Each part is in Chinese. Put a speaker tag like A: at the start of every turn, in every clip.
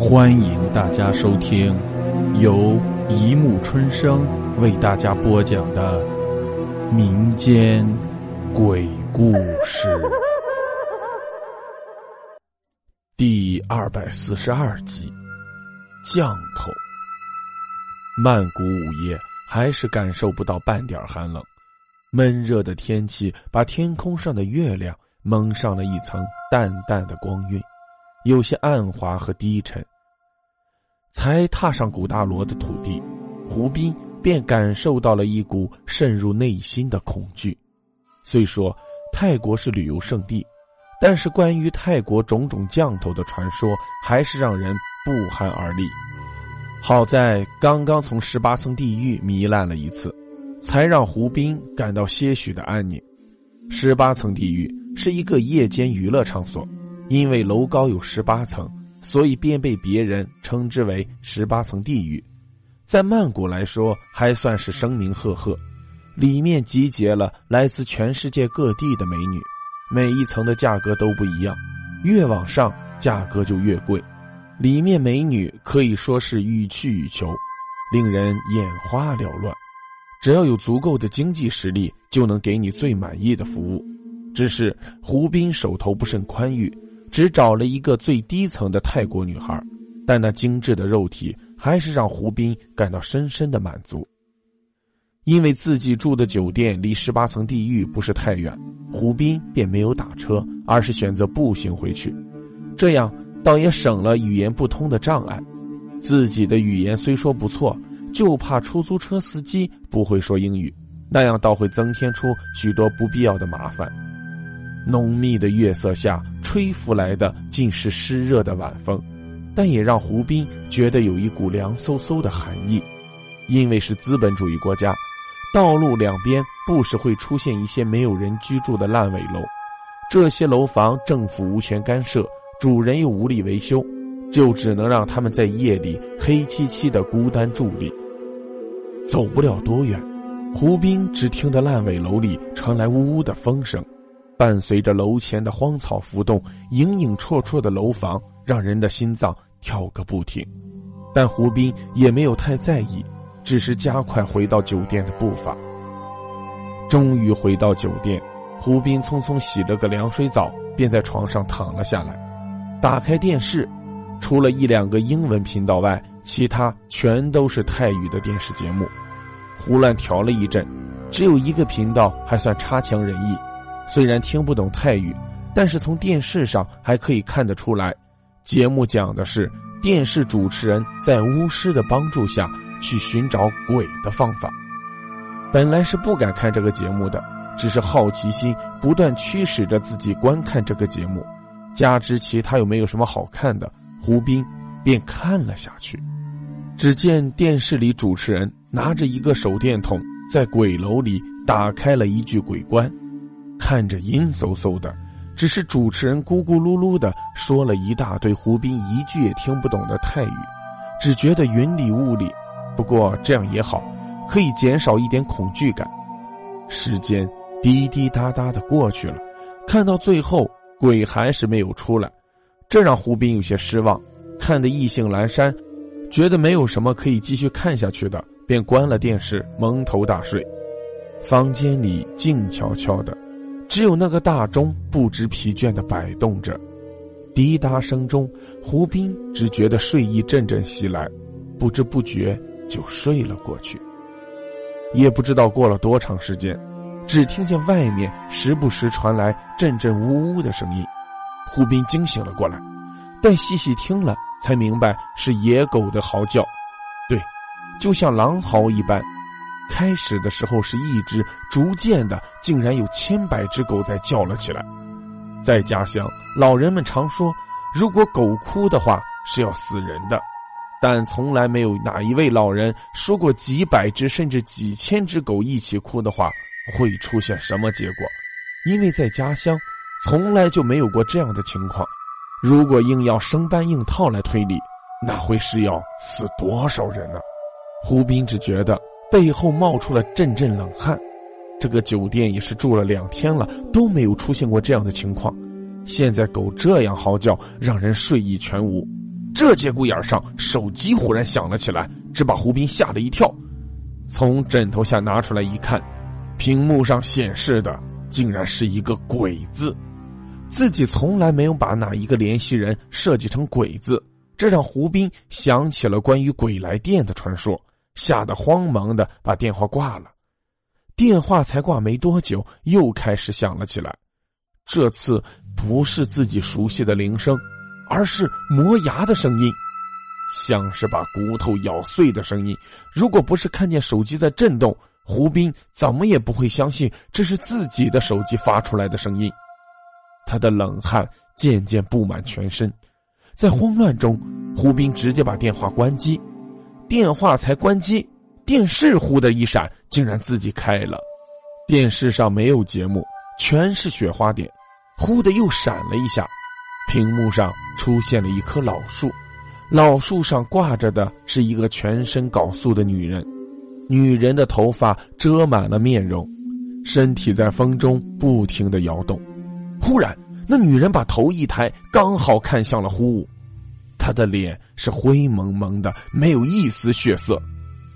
A: 欢迎大家收听由一木春生为大家播讲的民间鬼故事第二百四十二集。降头，曼谷午夜还是感受不到半点寒冷，闷热的天气把天空上的月亮蒙上了一层淡淡的光晕，有些暗滑和低沉。才踏上古大罗的土地，胡斌便感受到了一股渗入内心的恐惧。虽说泰国是旅游胜地，但是关于泰国种种降头的传说，还是让人不寒而栗。好在刚刚从十八层地狱糜烂了一次，才让胡斌感到些许的安宁。十八层地狱是一个夜间娱乐场所，因为楼高有十八层。所以便被别人称之为十八层地狱，在曼谷来说还算是声名赫赫。里面集结了来自全世界各地的美女，每一层的价格都不一样，越往上价格就越贵。里面美女可以说是予取予求，令人眼花缭乱。只要有足够的经济实力，就能给你最满意的服务。只是胡斌手头不甚宽裕。只找了一个最低层的泰国女孩，但那精致的肉体还是让胡斌感到深深的满足。因为自己住的酒店离十八层地狱不是太远，胡斌便没有打车，而是选择步行回去。这样倒也省了语言不通的障碍。自己的语言虽说不错，就怕出租车司机不会说英语，那样倒会增添出许多不必要的麻烦。浓密的月色下，吹拂来的尽是湿热的晚风，但也让胡斌觉得有一股凉飕飕的寒意。因为是资本主义国家，道路两边不时会出现一些没有人居住的烂尾楼，这些楼房政府无权干涉，主人又无力维修，就只能让他们在夜里黑漆漆的孤单伫立。走不了多远，胡斌只听得烂尾楼里传来呜呜的风声。伴随着楼前的荒草浮动，影影绰绰的楼房让人的心脏跳个不停。但胡斌也没有太在意，只是加快回到酒店的步伐。终于回到酒店，胡斌匆匆洗了个凉水澡，便在床上躺了下来。打开电视，除了一两个英文频道外，其他全都是泰语的电视节目。胡乱调了一阵，只有一个频道还算差强人意。虽然听不懂泰语，但是从电视上还可以看得出来，节目讲的是电视主持人在巫师的帮助下去寻找鬼的方法。本来是不敢看这个节目的，只是好奇心不断驱使着自己观看这个节目，加之其他又没有什么好看的，胡斌便看了下去。只见电视里主持人拿着一个手电筒，在鬼楼里打开了一具鬼棺。看着阴飕飕的，只是主持人咕咕噜噜的说了一大堆胡斌一句也听不懂的泰语，只觉得云里雾里。不过这样也好，可以减少一点恐惧感。时间滴滴答答的过去了，看到最后鬼还是没有出来，这让胡斌有些失望，看得意兴阑珊，觉得没有什么可以继续看下去的，便关了电视，蒙头大睡。房间里静悄悄的。只有那个大钟不知疲倦的摆动着，滴答声中，胡斌只觉得睡意阵阵袭来，不知不觉就睡了过去。也不知道过了多长时间，只听见外面时不时传来阵阵呜呜的声音，胡斌惊醒了过来，但细细听了才明白是野狗的嚎叫，对，就像狼嚎一般。开始的时候是一只，逐渐的竟然有千百只狗在叫了起来。在家乡，老人们常说，如果狗哭的话是要死人的，但从来没有哪一位老人说过几百只甚至几千只狗一起哭的话会出现什么结果，因为在家乡从来就没有过这样的情况。如果硬要生搬硬套来推理，那会是要死多少人呢？胡斌只觉得。背后冒出了阵阵冷汗，这个酒店也是住了两天了，都没有出现过这样的情况。现在狗这样嚎叫，让人睡意全无。这节骨眼上，手机忽然响了起来，这把胡斌吓了一跳，从枕头下拿出来一看，屏幕上显示的竟然是一个“鬼”字。自己从来没有把哪一个联系人设计成“鬼”字，这让胡斌想起了关于鬼来电的传说，吓得慌忙的把电话挂了。电话才挂没多久，又开始响了起来，这次不是自己熟悉的铃声。而是磨牙的声音，像是把骨头咬碎的声音。如果不是看见手机在震动，胡斌怎么也不会相信这是自己的手机发出来的声音。他的冷汗渐渐布满全身，在慌乱中，胡斌直接把电话关机。电话才关机，电视忽的一闪，竟然自己开了。电视上没有节目，全是雪花点，忽的又闪了一下。屏幕上出现了一棵老树，老树上挂着的是一个全身缟素的女人，女人的头发遮满了面容，身体在风中不停的摇动。忽然，那女人把头一抬，刚好看向了胡武，他的脸是灰蒙蒙的，没有一丝血色。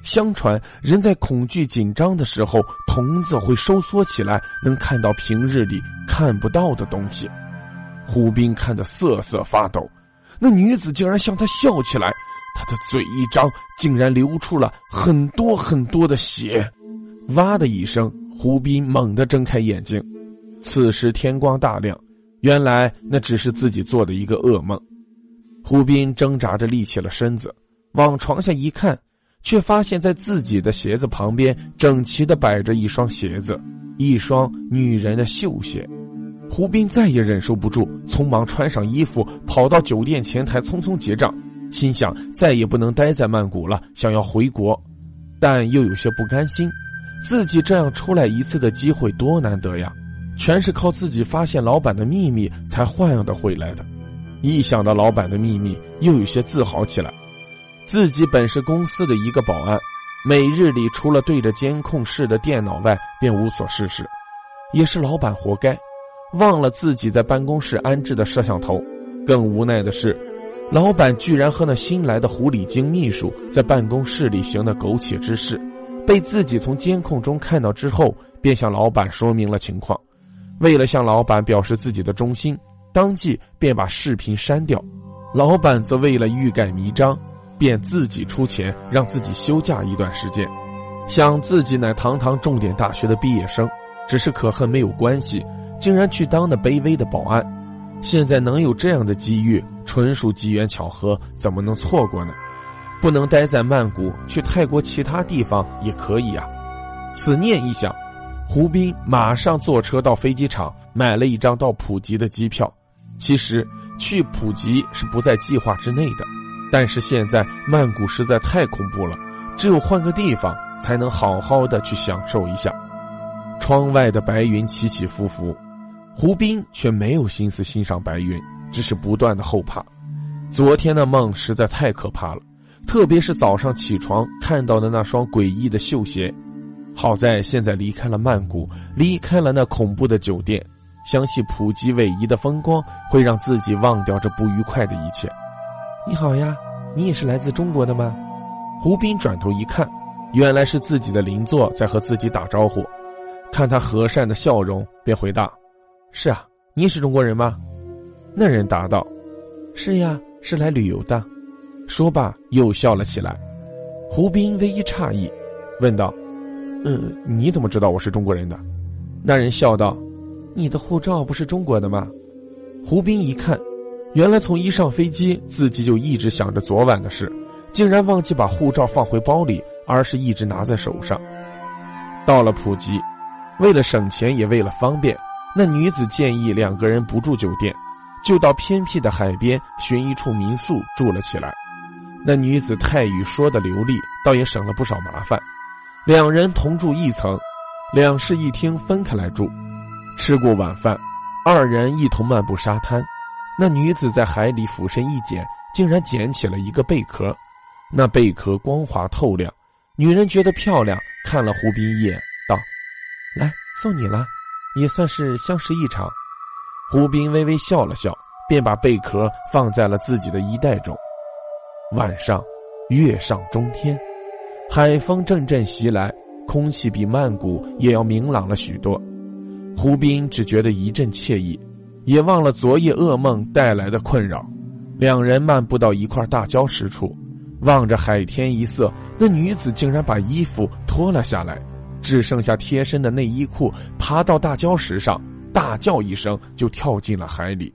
A: 相传，人在恐惧紧张的时候，瞳子会收缩起来，能看到平日里看不到的东西。胡斌看得瑟瑟发抖，那女子竟然向他笑起来，她的嘴一张，竟然流出了很多很多的血。哇的一声，胡斌猛地睁开眼睛，此时天光大亮，原来那只是自己做的一个噩梦。胡斌挣扎着立起了身子，往床下一看，却发现在自己的鞋子旁边整齐的摆着一双鞋子，一双女人的绣鞋。胡斌再也忍受不住，匆忙穿上衣服，跑到酒店前台匆匆结账，心想再也不能待在曼谷了，想要回国，但又有些不甘心，自己这样出来一次的机会多难得呀，全是靠自己发现老板的秘密才换得回来的。一想到老板的秘密，又有些自豪起来。自己本是公司的一个保安，每日里除了对着监控室的电脑外，便无所事事，也是老板活该。忘了自己在办公室安置的摄像头，更无奈的是，老板居然和那新来的狐狸精秘书在办公室里行的苟且之事，被自己从监控中看到之后，便向老板说明了情况。为了向老板表示自己的忠心，当即便把视频删掉。老板则为了欲盖弥彰，便自己出钱让自己休假一段时间。想自己乃堂堂重点大学的毕业生，只是可恨没有关系。竟然去当那卑微的保安，现在能有这样的机遇，纯属机缘巧合，怎么能错过呢？不能待在曼谷，去泰国其他地方也可以啊。此念一想，胡斌马上坐车到飞机场，买了一张到普吉的机票。其实去普吉是不在计划之内的，但是现在曼谷实在太恐怖了，只有换个地方，才能好好的去享受一下。窗外的白云起起伏伏。胡斌却没有心思欣赏白云，只是不断的后怕。昨天的梦实在太可怕了，特别是早上起床看到的那双诡异的绣鞋。好在现在离开了曼谷，离开了那恐怖的酒店，相信普及伟夷的风光会让自己忘掉这不愉快的一切。你好呀，你也是来自中国的吗？胡斌转头一看，原来是自己的邻座在和自己打招呼。看他和善的笑容，便回答。是啊，你也是中国人吗？那人答道：“是呀，是来旅游的。”说罢又笑了起来。胡斌微一诧异，问道：“嗯，你怎么知道我是中国人的？”那人笑道：“你的护照不是中国的吗？”胡斌一看，原来从一上飞机，自己就一直想着昨晚的事，竟然忘记把护照放回包里，而是一直拿在手上。到了普吉，为了省钱，也为了方便。那女子建议两个人不住酒店，就到偏僻的海边寻一处民宿住了起来。那女子泰语说的流利，倒也省了不少麻烦。两人同住一层，两室一厅分开来住。吃过晚饭，二人一同漫步沙滩。那女子在海里俯身一捡，竟然捡起了一个贝壳。那贝壳光滑透亮，女人觉得漂亮，看了胡斌一眼，道：“来，送你了。”也算是相识一场，胡斌微微笑了笑，便把贝壳放在了自己的衣袋中。晚上，月上中天，海风阵阵袭来，空气比曼谷也要明朗了许多。胡斌只觉得一阵惬意，也忘了昨夜噩梦带来的困扰。两人漫步到一块大礁石处，望着海天一色，那女子竟然把衣服脱了下来，只剩下贴身的内衣裤，爬到大礁石上，大叫一声就跳进了海里。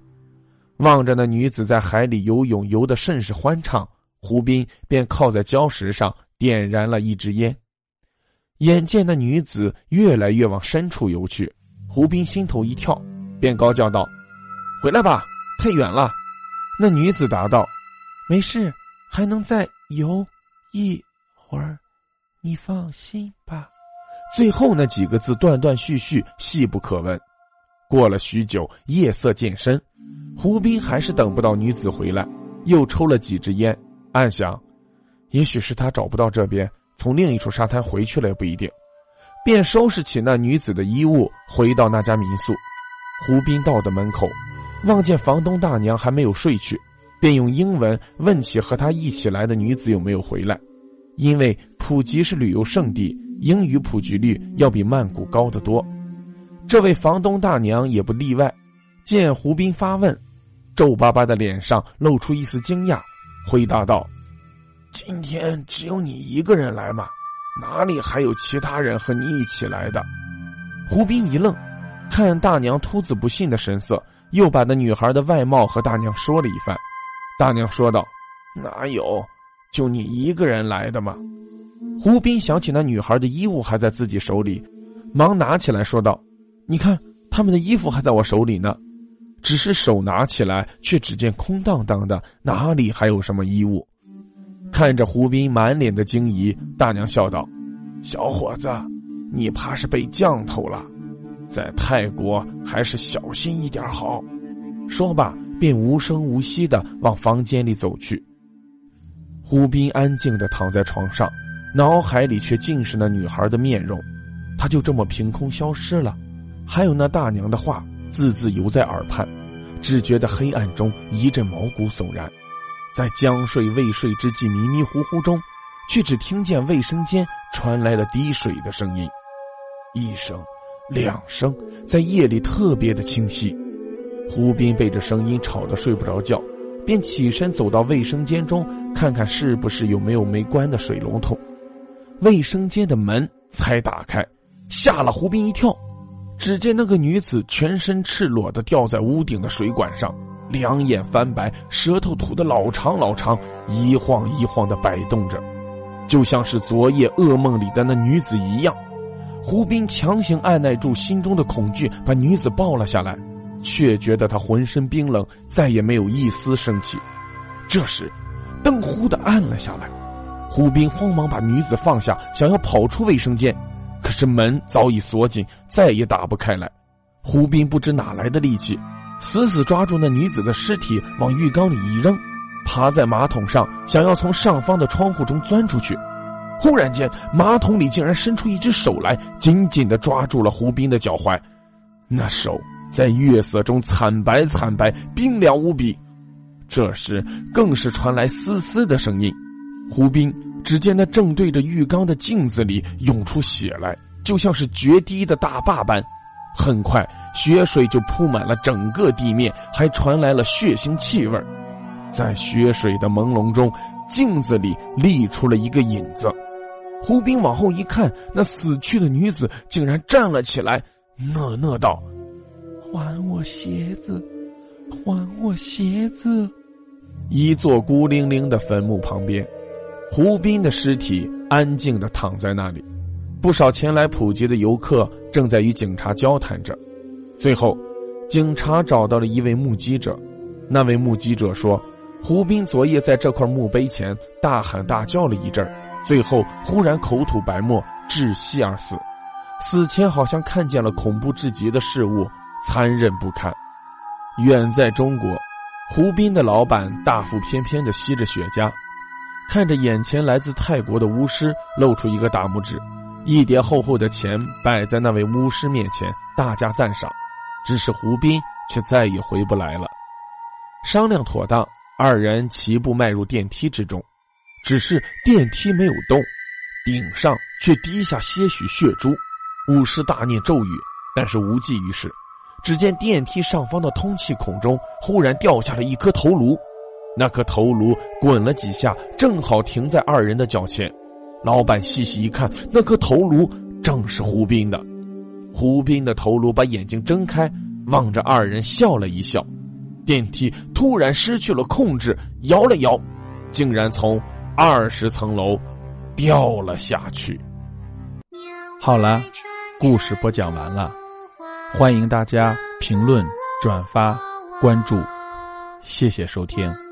A: 望着那女子在海里游泳，游得甚是欢畅，胡斌便靠在礁石上点燃了一支烟。眼见那女子越来越往深处游去，胡斌心头一跳，便高叫道：“回来吧，太远了。”那女子答道：“没事，还能再游一会儿，你放心吧。”最后那几个字断断续续，细不可闻。过了许久，夜色渐深，胡斌还是等不到女子回来，又抽了几支烟，暗想：也许是他找不到这边，从另一处沙滩回去了也不一定。便收拾起那女子的衣物，回到那家民宿。胡斌到的门口。望见房东大娘还没有睡去，便用英文问起和他一起来的女子有没有回来。因为普吉是旅游胜地，英语普及率要比曼谷高得多。这位房东大娘也不例外。见胡斌发问，皱巴巴的脸上露出一丝惊讶，回答道：“今天只有你一个人来吗？哪里还有其他人和你一起来的？”胡斌一愣，看大娘秃子不信的神色。又把那女孩的外貌和大娘说了一番，大娘说道：“哪有，就你一个人来的吗？”胡斌想起那女孩的衣物还在自己手里，忙拿起来说道：“你看，他们的衣服还在我手里呢，只是手拿起来，却只见空荡荡的，哪里还有什么衣物？”看着胡斌满脸的惊疑，大娘笑道：“小伙子，你怕是被降头了。”在泰国还是小心一点好。说罢，便无声无息的往房间里走去。胡斌安静的躺在床上，脑海里却尽是那女孩的面容。她就这么凭空消失了，还有那大娘的话字字犹在耳畔，只觉得黑暗中一阵毛骨悚然。在将睡未睡之际，迷迷糊糊中，却只听见卫生间传来了滴水的声音，一声。两声在夜里特别的清晰，胡斌被这声音吵得睡不着觉，便起身走到卫生间中看看是不是有没有没关的水龙头。卫生间的门才打开，吓了胡斌一跳。只见那个女子全身赤裸的吊在屋顶的水管上，两眼翻白，舌头吐得老长老长，一晃一晃的摆动着，就像是昨夜噩梦里的那女子一样。胡斌强行按耐住心中的恐惧，把女子抱了下来，却觉得她浑身冰冷，再也没有一丝生气。这时，灯忽的暗了下来，胡斌慌忙把女子放下，想要跑出卫生间，可是门早已锁紧，再也打不开来。胡斌不知哪来的力气，死死抓住那女子的尸体，往浴缸里一扔，爬在马桶上，想要从上方的窗户中钻出去。忽然间，马桶里竟然伸出一只手来，紧紧的抓住了胡斌的脚踝。那手在月色中惨白惨白，冰凉无比。这时，更是传来嘶嘶的声音。胡斌只见那正对着浴缸的镜子里涌出血来，就像是决堤的大坝般。很快，血水就铺满了整个地面，还传来了血腥气味。在血水的朦胧中，镜子里立出了一个影子。胡斌往后一看，那死去的女子竟然站了起来，讷讷道：“还我鞋子，还我鞋子。”一座孤零零的坟墓旁边，胡斌的尸体安静的躺在那里。不少前来普吉的游客正在与警察交谈着。最后，警察找到了一位目击者。那位目击者说：“胡斌昨夜在这块墓碑前大喊大叫了一阵。”最后，忽然口吐白沫，窒息而死。死前好像看见了恐怖至极的事物，残忍不堪。远在中国，胡斌的老板大腹翩翩的吸着雪茄，看着眼前来自泰国的巫师，露出一个大拇指。一叠厚厚的钱摆在那位巫师面前，大加赞赏。只是胡斌却再也回不来了。商量妥当，二人齐步迈入电梯之中，只是电梯没有动，顶上却滴下些许血珠。巫师大念咒语，但是无济于事。只见电梯上方的通气孔中忽然掉下了一颗头颅，那颗头颅滚了几下，正好停在二人的脚前。老板细细一看，那颗头颅正是胡斌的。胡斌的头颅把眼睛睁开，望着二人笑了一笑。电梯突然失去了控制，摇了摇，竟然从二十层楼掉了下去。
B: 好了，故事播讲完了，欢迎大家评论、转发、关注，谢谢收听。